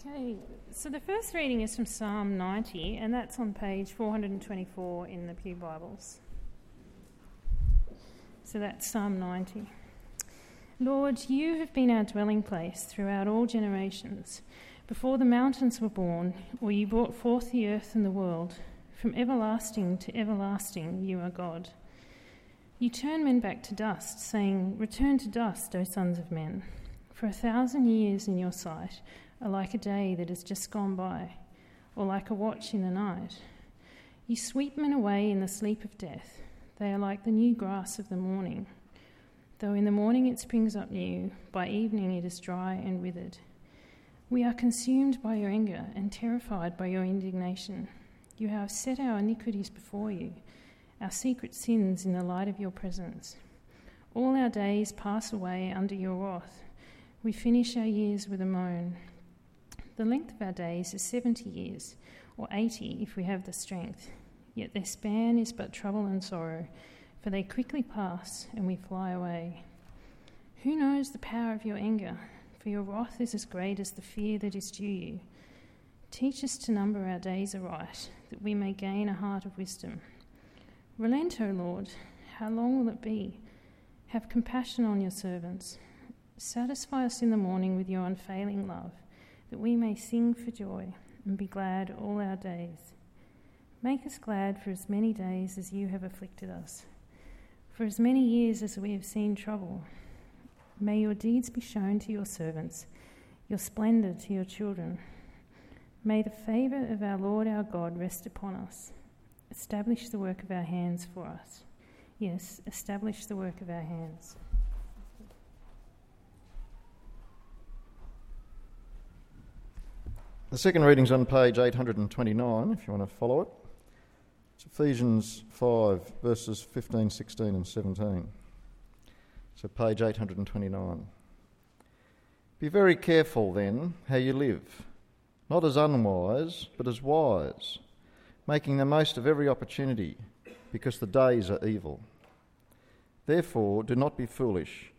Okay, so the first reading is from Psalm 90, and that's on page 424 in the Pew Bibles. So that's Psalm 90. Lord, you have been our dwelling place throughout all generations. Before the mountains were born, or you brought forth the earth and the world, from everlasting to everlasting, you are God. You turn men back to dust, saying, Return to dust, O sons of men. For a thousand years in your sight, are like a day that has just gone by, or like a watch in the night. You sweep men away in the sleep of death. They are like the new grass of the morning. Though in the morning it springs up new, by evening it is dry and withered. We are consumed by your anger and terrified by your indignation. You have set our iniquities before you, our secret sins in the light of your presence. All our days pass away under your wrath. We finish our years with a moan. The length of our days is 70 years, or 80 if we have the strength. Yet their span is but trouble and sorrow, for they quickly pass and we fly away. Who knows the power of your anger? For your wrath is as great as the fear that is due you. Teach us to number our days aright, that we may gain a heart of wisdom. Relent, O Lord, how long will it be? Have compassion on your servants. Satisfy us in the morning with your unfailing love that we may sing for joy and be glad all our days. Make us glad for as many days as you have afflicted us, for as many years as we have seen trouble. May your deeds be shown to your servants, your splendour to your children. May the favour of our Lord our God rest upon us. Establish the work of our hands for us. Yes, establish the work of our hands. The second reading's on page 829, if you want to follow it. It's Ephesians 5, verses 15, 16, and 17. So, page 829. Be very careful then how you live, not as unwise, but as wise, making the most of every opportunity, because the days are evil. Therefore, do not be foolish,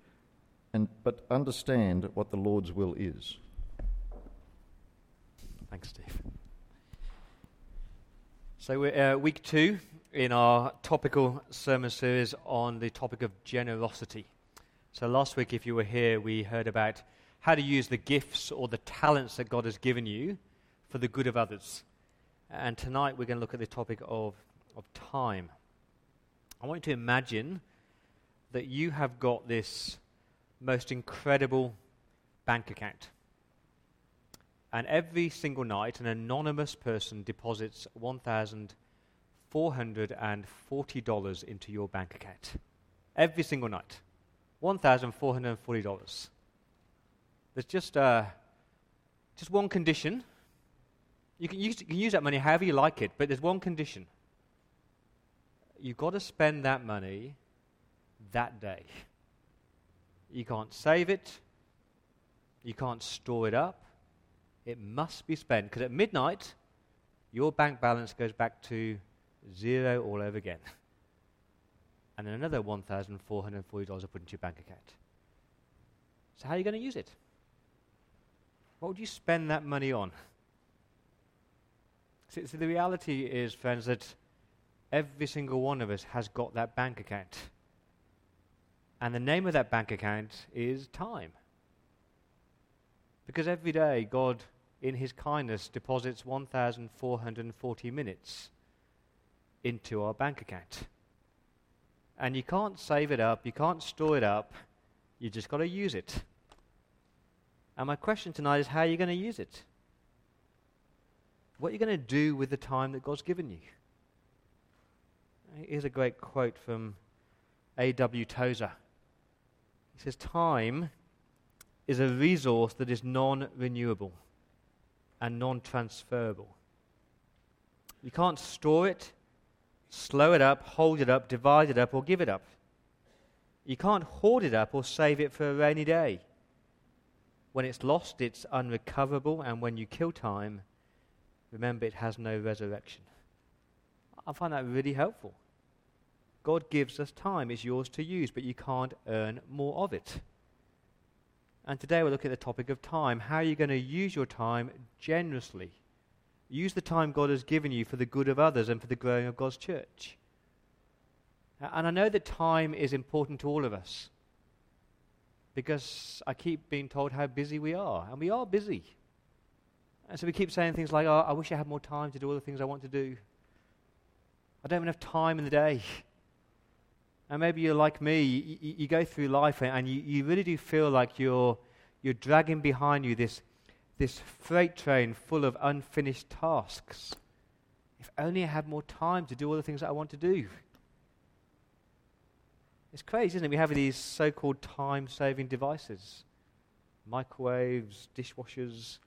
and, but understand what the Lord's will is. Thanks, Steve. So, we're uh, week two in our topical sermon series on the topic of generosity. So, last week, if you were here, we heard about how to use the gifts or the talents that God has given you for the good of others. And tonight, we're going to look at the topic of, of time. I want you to imagine that you have got this most incredible bank account. And every single night, an anonymous person deposits $1,440 into your bank account. Every single night. $1,440. There's just, uh, just one condition. You can, use, you can use that money however you like it, but there's one condition. You've got to spend that money that day. You can't save it. You can't store it up. It must be spent because at midnight, your bank balance goes back to zero all over again. And then another $1,440 are put into your bank account. So, how are you going to use it? What would you spend that money on? So, the reality is, friends, that every single one of us has got that bank account. And the name of that bank account is time. Because every day God in his kindness, deposits 1,440 minutes into our bank account. And you can't save it up, you can't store it up, you just got to use it. And my question tonight is how are you going to use it? What are you going to do with the time that God's given you? Here's a great quote from A.W. Tozer. He says, Time is a resource that is non renewable and non transferable. You can't store it, slow it up, hold it up, divide it up, or give it up. You can't hoard it up or save it for a rainy day. When it's lost, it's unrecoverable, and when you kill time, remember it has no resurrection. I find that really helpful. God gives us time, it's yours to use, but you can't earn more of it. And today we're looking at the topic of time. How are you going to use your time generously? Use the time God has given you for the good of others and for the growing of God's church. And I know that time is important to all of us because I keep being told how busy we are, and we are busy. And so we keep saying things like, oh, I wish I had more time to do all the things I want to do. I don't have enough time in the day. And maybe you're like me, you, you go through life and you, you really do feel like you're, you're dragging behind you this, this freight train full of unfinished tasks. If only I had more time to do all the things that I want to do. It's crazy, isn't it? We have these so called time saving devices microwaves, dishwashers.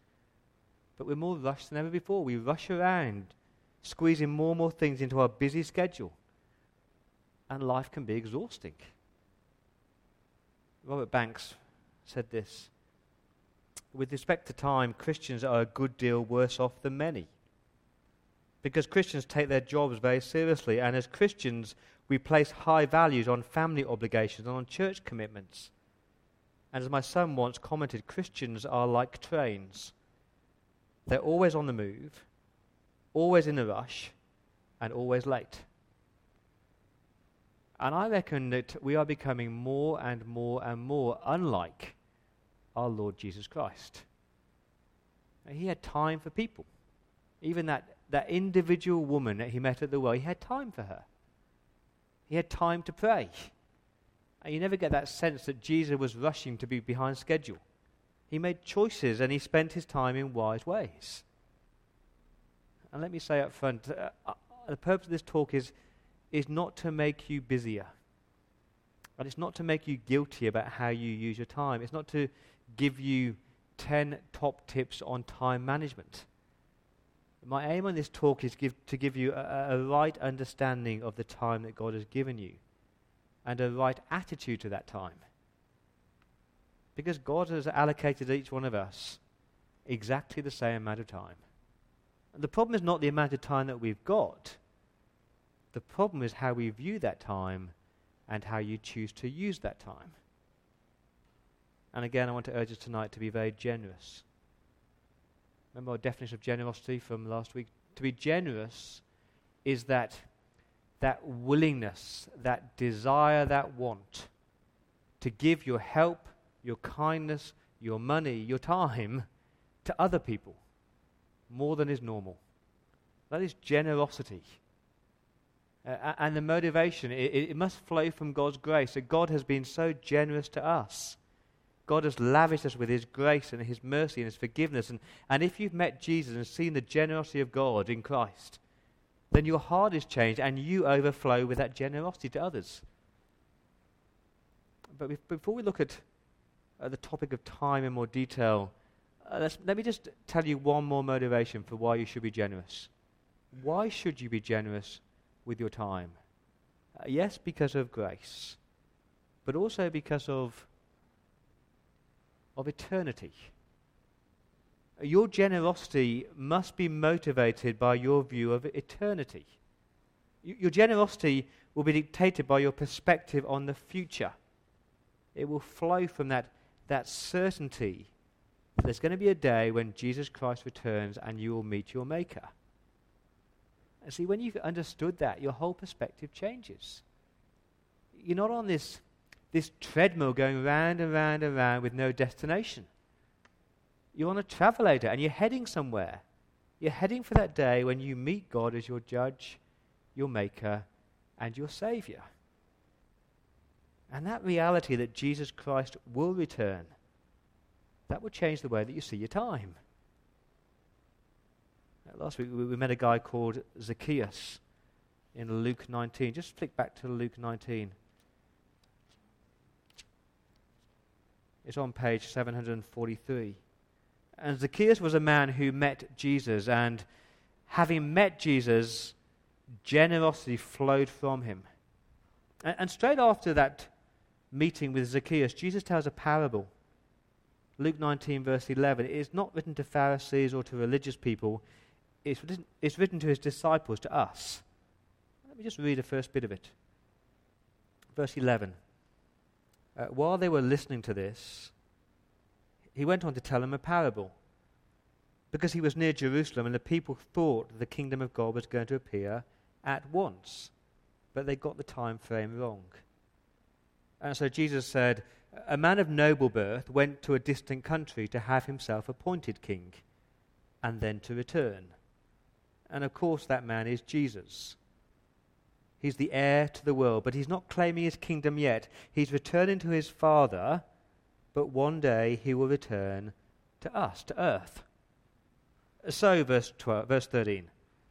But we're more rushed than ever before. We rush around, squeezing more and more things into our busy schedule and life can be exhausting. Robert Banks said this With respect to time, Christians are a good deal worse off than many. Because Christians take their jobs very seriously, and as Christians, we place high values on family obligations and on church commitments. And as my son once commented, Christians are like trains. They're always on the move, always in a rush, and always late. And I reckon that we are becoming more and more and more unlike our Lord Jesus Christ. He had time for people. Even that, that individual woman that he met at the well, he had time for her. He had time to pray. And you never get that sense that Jesus was rushing to be behind schedule. He made choices and he spent his time in wise ways. And let me say up front uh, uh, the purpose of this talk is is not to make you busier. And it's not to make you guilty about how you use your time. It's not to give you 10 top tips on time management. My aim on this talk is give, to give you a, a right understanding of the time that God has given you and a right attitude to that time. Because God has allocated each one of us exactly the same amount of time. And the problem is not the amount of time that we've got the problem is how we view that time and how you choose to use that time. And again, I want to urge us tonight to be very generous. Remember our definition of generosity from last week? To be generous is that, that willingness, that desire, that want to give your help, your kindness, your money, your time to other people more than is normal. That is generosity. Uh, and the motivation, it, it must flow from God's grace. That God has been so generous to us. God has lavished us with His grace and His mercy and His forgiveness. And, and if you've met Jesus and seen the generosity of God in Christ, then your heart is changed and you overflow with that generosity to others. But before we look at the topic of time in more detail, uh, let me just tell you one more motivation for why you should be generous. Why should you be generous with your time. Uh, yes, because of grace, but also because of, of eternity. Your generosity must be motivated by your view of eternity. Your generosity will be dictated by your perspective on the future. It will flow from that, that certainty that there's going to be a day when Jesus Christ returns and you will meet your Maker. And see, when you've understood that, your whole perspective changes. You're not on this, this treadmill going round and round and round with no destination. You're on a travelator and you're heading somewhere. You're heading for that day when you meet God as your judge, your maker, and your savior. And that reality that Jesus Christ will return, that will change the way that you see your time. Last week we met a guy called Zacchaeus in Luke 19. Just flick back to Luke 19. It's on page 743. And Zacchaeus was a man who met Jesus, and having met Jesus, generosity flowed from him. And, and straight after that meeting with Zacchaeus, Jesus tells a parable. Luke 19, verse 11. It is not written to Pharisees or to religious people, it's written, it's written to his disciples, to us. Let me just read the first bit of it. Verse 11. Uh, while they were listening to this, he went on to tell them a parable. Because he was near Jerusalem and the people thought the kingdom of God was going to appear at once. But they got the time frame wrong. And so Jesus said, A man of noble birth went to a distant country to have himself appointed king and then to return. And of course, that man is Jesus. He's the heir to the world, but he's not claiming his kingdom yet. He's returning to his Father, but one day he will return to us, to earth. So, verse, 12, verse 13,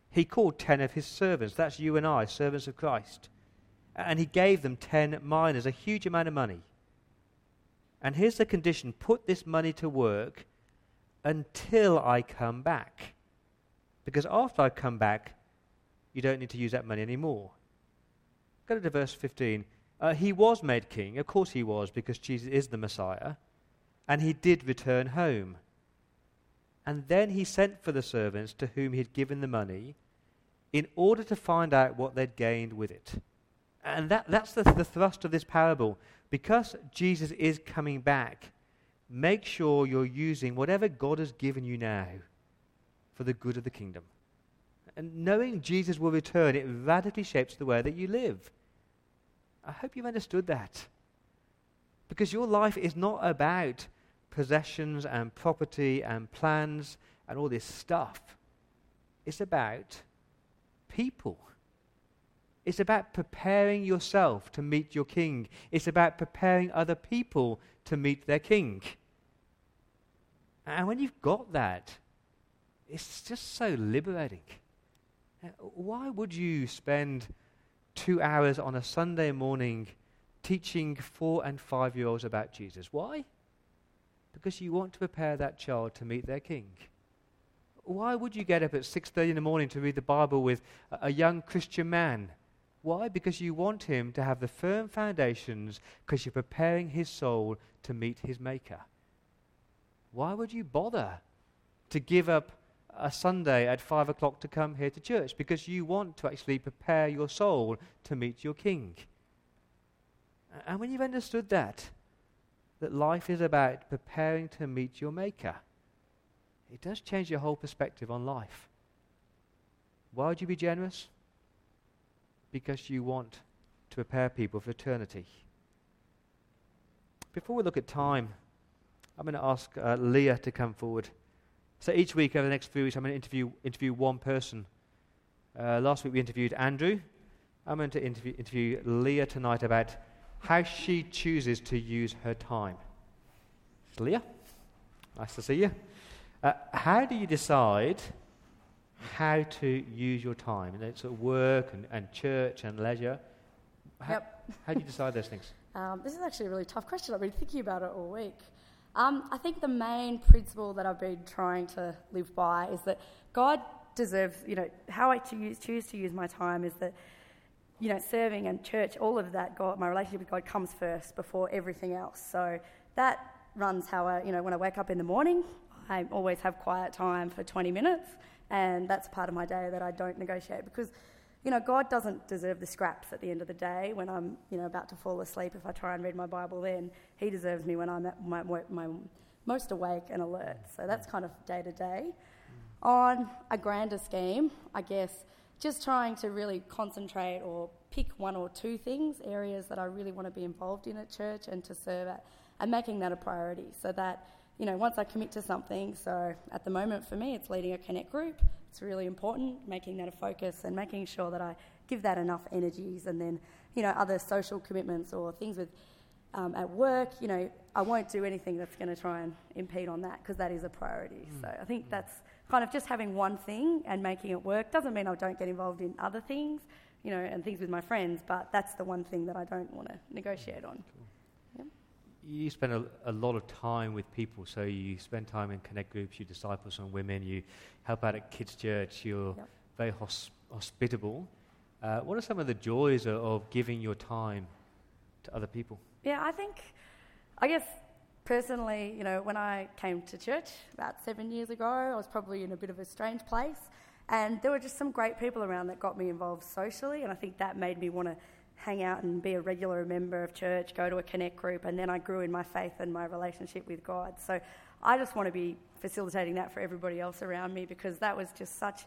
he called ten of his servants, that's you and I, servants of Christ, and he gave them ten minas, a huge amount of money. And here's the condition put this money to work until I come back. Because after I come back, you don't need to use that money anymore. Go to verse 15. Uh, he was made king. Of course he was, because Jesus is the Messiah. And he did return home. And then he sent for the servants to whom he had given the money in order to find out what they'd gained with it. And that, that's the, the thrust of this parable. Because Jesus is coming back, make sure you're using whatever God has given you now for the good of the kingdom. And knowing Jesus will return, it radically shapes the way that you live. I hope you've understood that. Because your life is not about possessions and property and plans and all this stuff. It's about people. It's about preparing yourself to meet your king. It's about preparing other people to meet their king. And when you've got that, it's just so liberating. Why would you spend two hours on a Sunday morning teaching four and five year olds about Jesus? Why? Because you want to prepare that child to meet their king. Why would you get up at 6:30 in the morning to read the Bible with a young Christian man? Why? Because you want him to have the firm foundations because you're preparing his soul to meet his maker. Why would you bother to give up a Sunday at five o'clock to come here to church? Because you want to actually prepare your soul to meet your King. And when you've understood that, that life is about preparing to meet your Maker, it does change your whole perspective on life. Why would you be generous? Because you want to prepare people for eternity. Before we look at time, I'm going to ask uh, Leah to come forward. So each week over the next few weeks, I'm going to interview, interview one person. Uh, last week we interviewed Andrew. I'm going to interview, interview Leah tonight about how she chooses to use her time. Leah, nice to see you. Uh, how do you decide how to use your time? You know, sort of work and, and church and leisure. How, yep. how do you decide those things? Um, this is actually a really tough question. I've been thinking about it all week. Um, I think the main principle that I've been trying to live by is that God deserves, you know, how I choose, choose to use my time is that, you know, serving and church, all of that, God, my relationship with God comes first before everything else. So that runs how I, you know, when I wake up in the morning, I always have quiet time for 20 minutes, and that's part of my day that I don't negotiate because you know, God doesn't deserve the scraps at the end of the day when I'm, you know, about to fall asleep. If I try and read my Bible, then He deserves me when I'm at my, my most awake and alert. So that's kind of day to day. On a grander scheme, I guess, just trying to really concentrate or pick one or two things, areas that I really want to be involved in at church and to serve at, and making that a priority so that you know, once I commit to something, so at the moment for me, it's leading a connect group. It's really important, making that a focus and making sure that I give that enough energies. And then, you know, other social commitments or things with um, at work, you know, I won't do anything that's going to try and impede on that because that is a priority. Mm. So I think that's kind of just having one thing and making it work. Doesn't mean I don't get involved in other things, you know, and things with my friends, but that's the one thing that I don't want to negotiate on. You spend a, a, lot of time with people. So you spend time in connect groups, you disciple some women, you help out at kids' church, you're yep. very hos- hospitable. Uh, what are some of the joys of, of, giving your time to other people? Yeah, I think, I guess personally, you know, when I came to church about seven years ago, I was probably in a bit of a strange place. And there were just some great people around that got me involved socially, and I think that made me want to hang out and be a regular member of church, go to a connect group, and then I grew in my faith and my relationship with God. So I just want to be facilitating that for everybody else around me because that was just such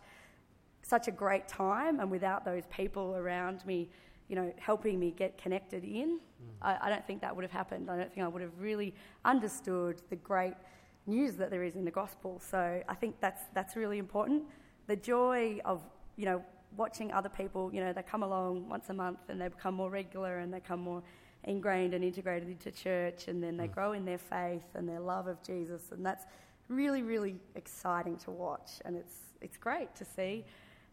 such a great time, and without those people around me, you know, helping me get connected in, mm. I, I, don't think that would have happened. I don't think I would have really understood the great news that there is in the gospel. So I think that's that's really important. The joy of you know watching other people, you know, they come along once a month and they become more regular and they come more ingrained and integrated into church, and then they mm. grow in their faith and their love of Jesus, and that's really really exciting to watch, and it's it's great to see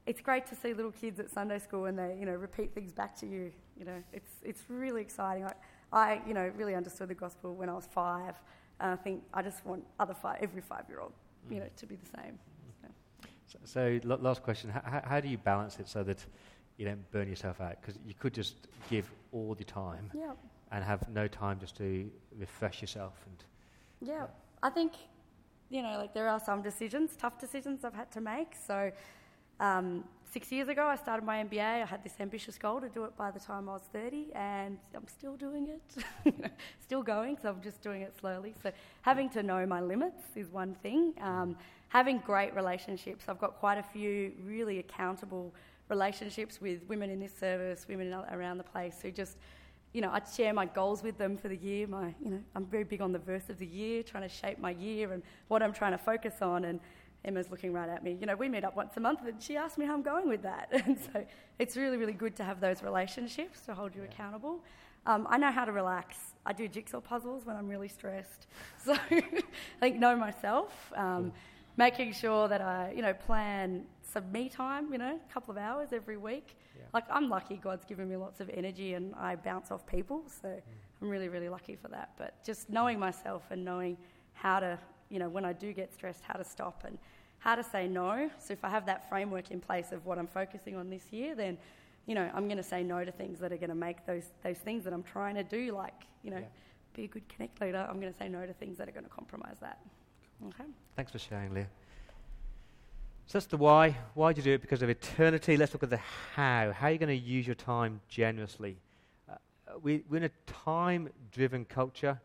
it's great to see little kids at Sunday school and they, you know, repeat things back to you. You know, it's, it's really exciting. I, I, you know, really understood the gospel when I was five. And I think I just want other five, every five-year-old, you know, to be the same. So, so, last question: how, how, do you balance it so that you don't burn yourself out? Because you could just give all the time and have no time just to refresh yourself. And yeah, yeah, I think you know, like there are some decisions, tough decisions I've had to make. So um, six years ago, I started my MBA. I had this ambitious goal to do it by the time I was 30, and I'm still doing it, still going, so I'm just doing it slowly. So, having to know my limits is one thing. Um, having great relationships, I've got quite a few really accountable relationships with women in this service, women around the place who just you know, I share my goals with them for the year. My, you know, I'm very big on the verse of the year, trying to shape my year and what I'm trying to focus on. And Emma's looking right at me. You know, we meet up once a month and she asked me how I'm going with that. And so it's really, really good to have those relationships to hold you yeah. accountable. Um, I know how to relax. I do jigsaw puzzles when I'm really stressed. So I think know myself, um, making sure that I, you know, plan some me time, you know, a couple of hours every week. Yeah. Like I'm lucky God's given me lots of energy and I bounce off people. So mm. I'm really, really lucky for that. But just knowing myself and knowing how to you know, when I do get stressed, how to stop and how to say no. So if I have that framework in place of what I'm focusing on this year, then, you know, I'm going to say no to things that are going to make those those things that I'm trying to do, like, you know, yeah. be a good connect leader. I'm going to say no to things that are going to compromise that. Okay. Thanks for sharing, Leah. So that's the why. Why do you do it? Because of eternity. Let's look at the how. How are you going to use your time generously? Uh, we, we're in a time driven culture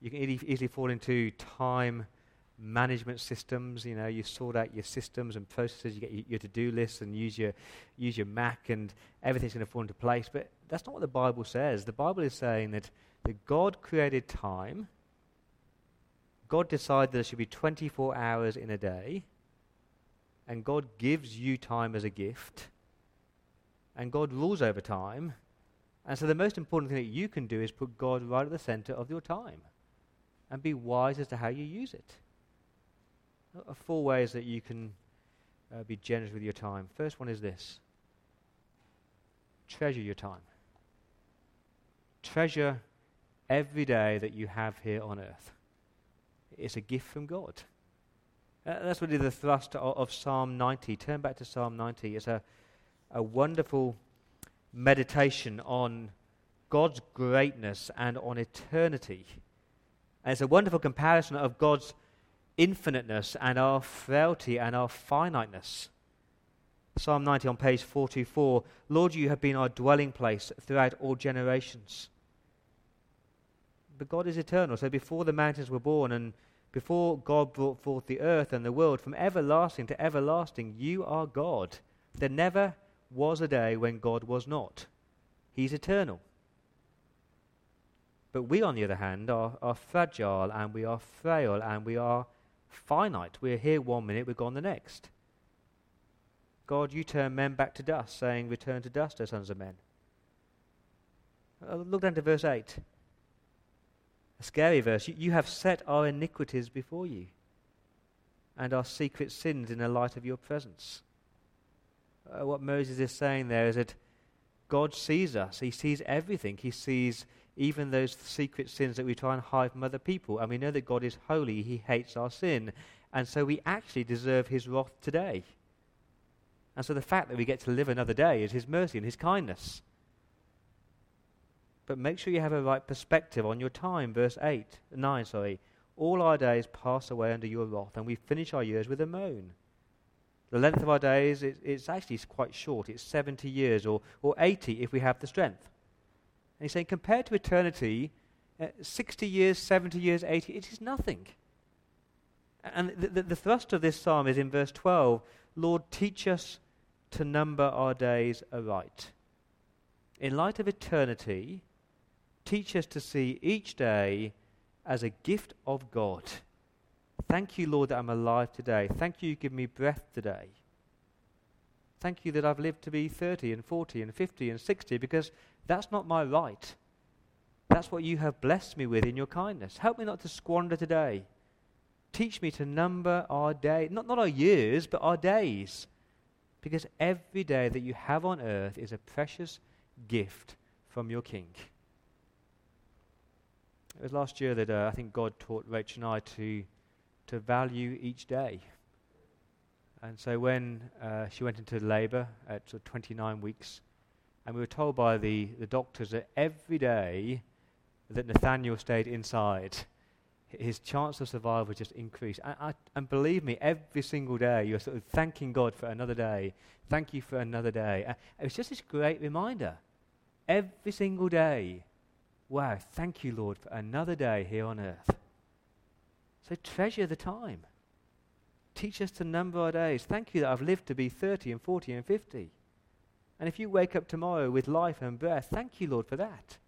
you can easily fall into time management systems. You know, you sort out your systems and processes. You get your, your to-do lists and use your use your Mac, and everything's going to fall into place. But that's not what the Bible says. The Bible is saying that that God created time. God decided there should be 24 hours in a day, and God gives you time as a gift, and God rules over time. And so the most important thing that you can do is put God right at the center of your time and be wise as to how you use it. Uh, four ways that you can uh, be generous with your time. First one is this treasure your time. Treasure every day that you have here on earth. It's a gift from God. Uh, that's really the thrust of, of, Psalm 90. Turn back to Psalm 90. It's a, a wonderful meditation on God's greatness and on eternity and it's a wonderful comparison of God's infiniteness and our frailty and our finiteness. Psalm 90 on page 424 Lord, you have been our dwelling place throughout all generations. But God is eternal. So before the mountains were born and before God brought forth the earth and the world, from everlasting to everlasting, you are God. There never was a day when God was not. He's eternal. But we, on the other hand, are, are fragile and we are frail and we are finite. We're here one minute, we're gone the next. God, you turn men back to dust, saying, Return to dust, O sons of men. Uh, look down to verse 8. A scary verse. You, you have set our iniquities before you and our secret sins in the light of your presence. Uh, what Moses is saying there is that God sees us, He sees everything. He sees even those secret sins that we try and hide from other people. And we know that God is holy, He hates our sin. And so we actually deserve His wrath today. And so the fact that we get to live another day is His mercy and His kindness. But make sure you have a right perspective on your time. Verse 8, 9, sorry. All our days pass away under your wrath, and we finish our years with a moan. The length of our days, it, it's actually quite short. It's 70 years or, or 80 if we have the strength. And he's saying, compared to eternity, uh, 60 years, 70 years, 80, it is nothing. And the, the, the thrust of this psalm is in verse 12 Lord, teach us to number our days aright. In light of eternity, teach us to see each day as a gift of God. Thank you, Lord, that I'm alive today. Thank you, you give me breath today. Thank you that I've lived to be 30 and 40 and 50 and 60 because that's not my right. That's what you have blessed me with in your kindness. Help me not to squander today. Teach me to number our day, not, not our years, but our days. Because every day that you have on earth is a precious gift from your King. It was last year that uh, I think God taught Rachel and I to, to value each day. And so when uh, she went into labour at sort of 29 weeks, and we were told by the, the doctors that every day that Nathaniel stayed inside, his chance of survival just increased. And, I, and, believe me, every single day you're sort of thanking God for another day. Thank you for another day. And it was just this great reminder. Every single day, wow, thank you, Lord, for another day here on earth. So treasure the time. Teach us to number our days. Thank you that I've lived to be 30 and 40 and 50. And if you wake up tomorrow with life and breath, thank you, Lord, for that.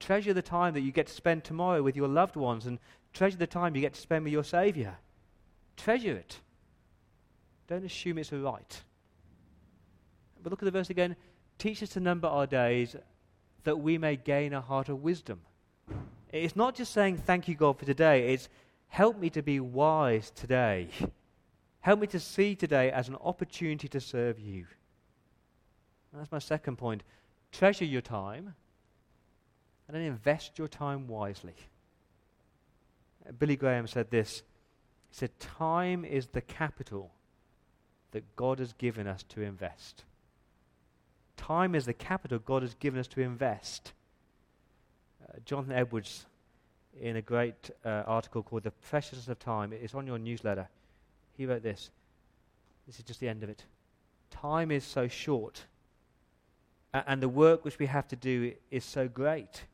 Treasure the time that you get to spend tomorrow with your loved ones and treasure the time you get to spend with your Savior. Treasure it. Don't assume it's a right. But look at the verse again. Teach us to number our days that we may gain a heart of wisdom. It's not just saying thank you, God, for today. It's help me to be wise today. Help me to see today as an opportunity to serve you. And that's my second point. Treasure your time and then invest your time wisely. Billy Graham said this He said, Time is the capital that God has given us to invest. Time is the capital God has given us to invest. Uh, Jonathan Edwards, in a great uh, article called The Preciousness of Time, it's on your newsletter. He wrote this. This is just the end of it. Time is so short, and the work which we have to do is so great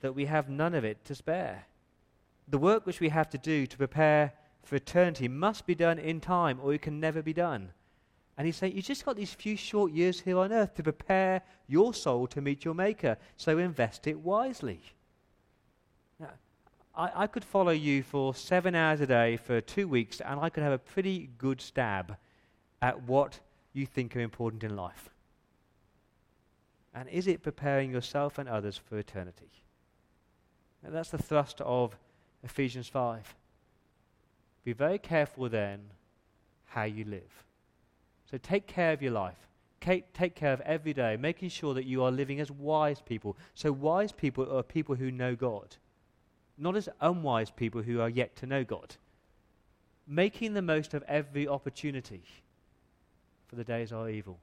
that we have none of it to spare. The work which we have to do to prepare for eternity must be done in time, or it can never be done. And he's saying, You've just got these few short years here on earth to prepare your soul to meet your Maker, so invest it wisely. I, I could follow you for seven hours a day for two weeks, and I could have a pretty good stab at what you think are important in life. And is it preparing yourself and others for eternity? That's the thrust of Ephesians 5. Be very careful then how you live. So take care of your life. Take care of every day, making sure that you are living as wise people. So, wise people are people who know God not as unwise people who are yet to know God. Making the most of every opportunity, for the days are evil.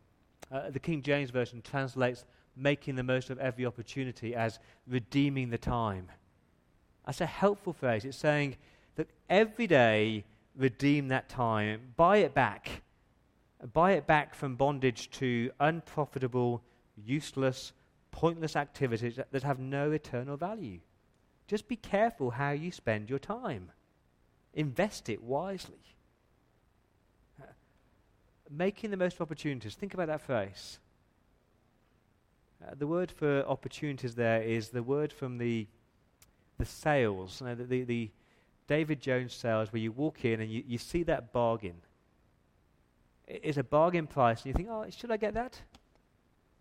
Uh, the King James Version translates making the most of every opportunity as redeeming the time. That's a helpful phrase. It's saying that every day, redeem that time, buy it back. Buy it back from bondage to unprofitable, useless, pointless activities that, that have no eternal value. Just be careful how you spend your time. Invest it wisely. making the most of opportunities. Think about that phrase. Uh, the word for opportunities there is the word from the, the sales, you know, the, the, the, David Jones sales, where you walk in and you, you see that bargain. It's a bargain price, and you think, oh, should I get that?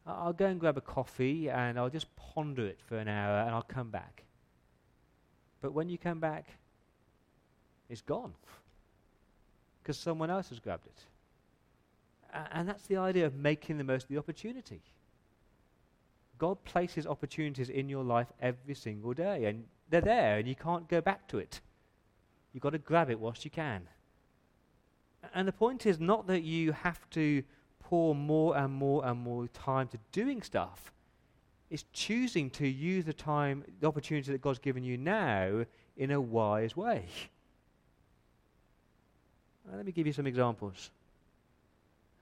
I'll go and grab a coffee and I'll just ponder it for an hour and I'll come back. But when you come back, it's gone because someone else has grabbed it. and that's the idea of making the most of the opportunity. God places opportunities in your life every single day, and they're there, and you can't go back to it. You've got to grab it whilst you can. And the point is not that you have to pour more and more and more time to doing stuff. It's choosing to use the time, the opportunity that God's given you now in a wise way. let me give you some examples.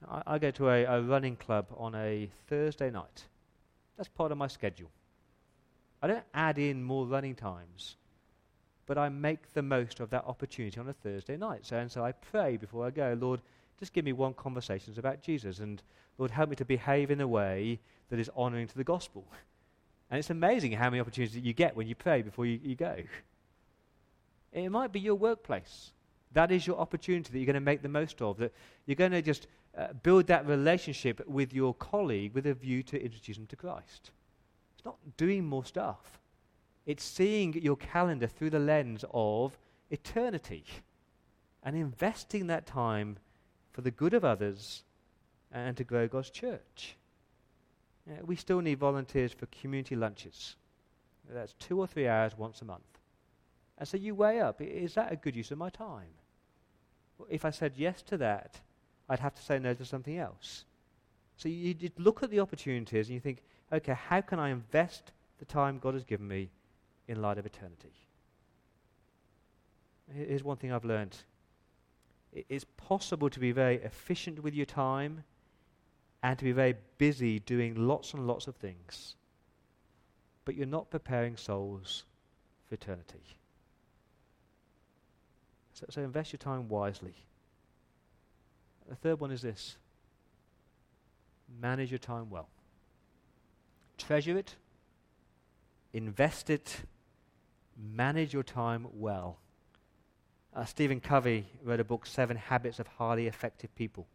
I, I go to a, a running club on a Thursday night. That's part of my schedule. I don't add in more running times. but I make the most of that opportunity on a Thursday night. So, and so I pray before I go, Lord, just give me one conversation about Jesus, and Lord, help me to behave in a way that is honoring to the gospel. And it's amazing how many opportunities you get when you pray before you, you go. It might be your workplace. That is your opportunity that you're going to make the most of. That you're going to just uh, build that relationship with your colleague with a view to introduce them to Christ. It's not doing more stuff. It's seeing your calendar through the lens of eternity and investing that time for the good of others and to grow God's church. Yeah, we still need volunteers for community lunches. That's two or three hours once a month. And so you weigh up is that a good use of my time? Well, if I said yes to that, I'd have to say no to something else. So you, you look at the opportunities and you think, okay, how can I invest the time God has given me in light of eternity? Here's one thing I've learned it's possible to be very efficient with your time and to be very busy doing lots and lots of things, but you're not preparing souls for eternity. So, so invest your time wisely. The third one is this manage your time well. Treasure it, invest it, manage your time well. Uh, Stephen Covey wrote a book, Seven Habits of Highly Effective People.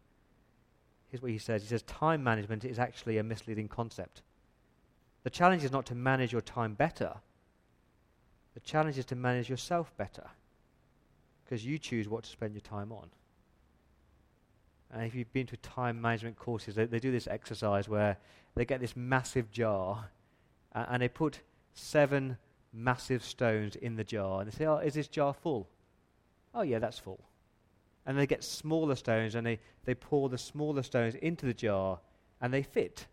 Here's what he says He says, Time management is actually a misleading concept. The challenge is not to manage your time better, the challenge is to manage yourself better because you choose what to spend your time on. And if you've been to time management courses, they, they do this exercise where they get this massive jar and they put seven massive stones in the jar. And they say, Oh, is this jar full? Oh, yeah, that's full. And they get smaller stones and they, they pour the smaller stones into the jar and they fit.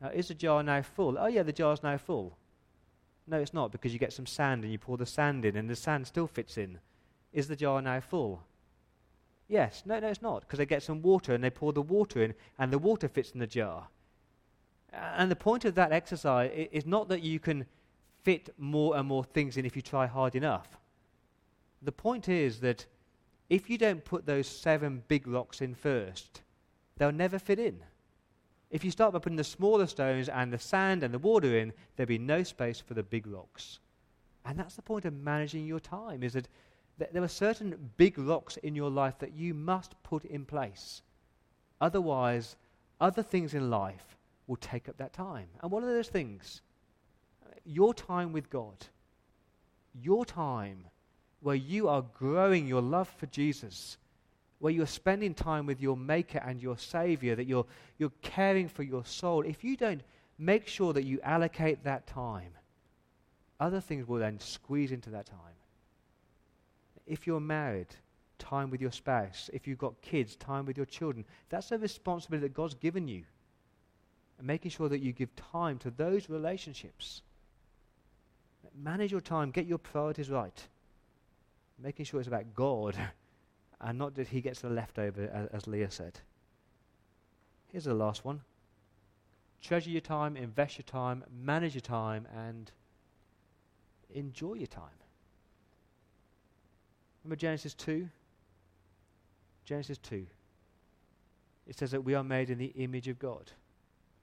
Now, is the jar now full? Oh, yeah, the jar's now full. No, it's not because you get some sand and you pour the sand in and the sand still fits in. Is the jar now full? Yes. No, no, it's not because they get some water and they pour the water in and the water fits in the jar. And the point of that exercise is not that you can fit more and more things in if you try hard enough. The point is that if you don't put those seven big rocks in first, they'll never fit in. If you start by putting the smaller stones and the sand and the water in, there'll be no space for the big rocks. And that's the point of managing your time, is that th- there are certain big rocks in your life that you must put in place. Otherwise, other things in life will take up that time. And what are those things? Your time with God. Your time where you are growing your love for Jesus, where you're spending time with your Maker and your Savior, that you're, you're caring for your soul, if you don't make sure that you allocate that time, other things will then squeeze into that time. If you're married, time with your spouse. If you've got kids, time with your children. That's a responsibility that God's given you. And making sure that you give time to those relationships. Manage your time, get your priorities right making sure it's about God and not that he gets the leftover, as, Leah said. Here's the last one treasure your time, invest your time, manage your time, and enjoy your time. Remember Genesis 2? Genesis 2. It says that we are made in the image of God.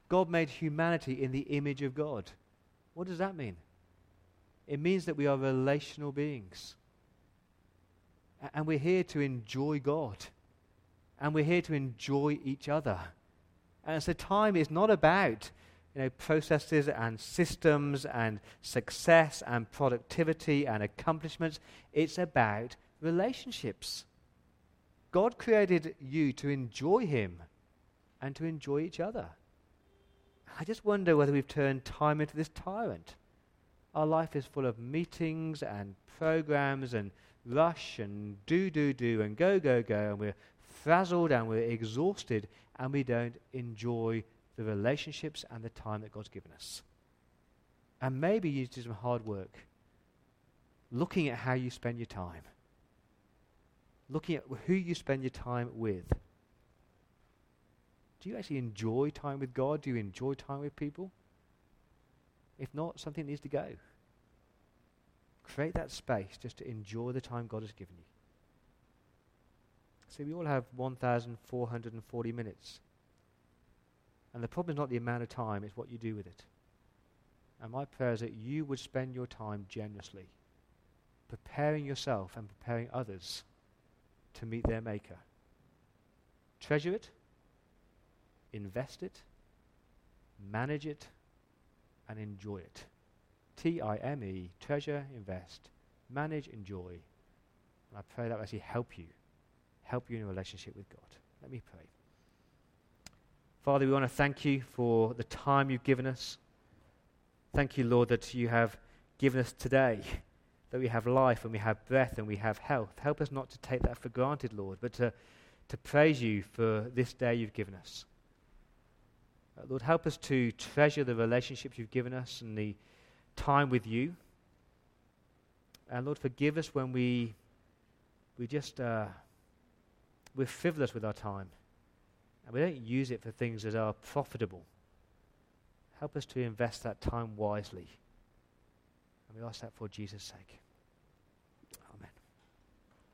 God made humanity in the image of God. What does that mean? It means that we are relational beings. And we're here to enjoy God. And we're here to enjoy each other. And so time is not about you know, processes and systems and success and productivity and accomplishments. It's about relationships. God created you to enjoy Him and to enjoy each other. I just wonder whether we've turned time into this tyrant. Our life is full of meetings and programs and rush and do, do, do, and go, go, go, and we're frazzled and we're exhausted, and we don't enjoy the relationships and the time that God's given us. And maybe you do some hard work looking at how you spend your time, looking at who you spend your time with. Do you actually enjoy time with God? Do you enjoy time with people? If not, something needs to go. Create that space just to enjoy the time God has given you. See, we all have 1,440 minutes. And the problem is not the amount of time, it's what you do with it. And my prayer is that you would spend your time generously, preparing yourself and preparing others to meet their Maker. Treasure it, invest it, manage it, and enjoy it. T I M E, treasure, invest, manage, enjoy. And I pray that will actually help you, help you in a relationship with God. Let me pray. Father, we want to thank you for the time you've given us. Thank you, Lord, that you have given us today, that we have life and we have breath and we have health. Help us not to take that for granted, Lord, but to, to praise you for this day you've given us. Uh, Lord, help us to treasure the relationships you've given us and the time with you. And Lord, forgive us when we, we just, uh, we're frivolous with our time and we don't use it for things that are profitable. Help us to invest that time wisely. And we ask that for Jesus' sake.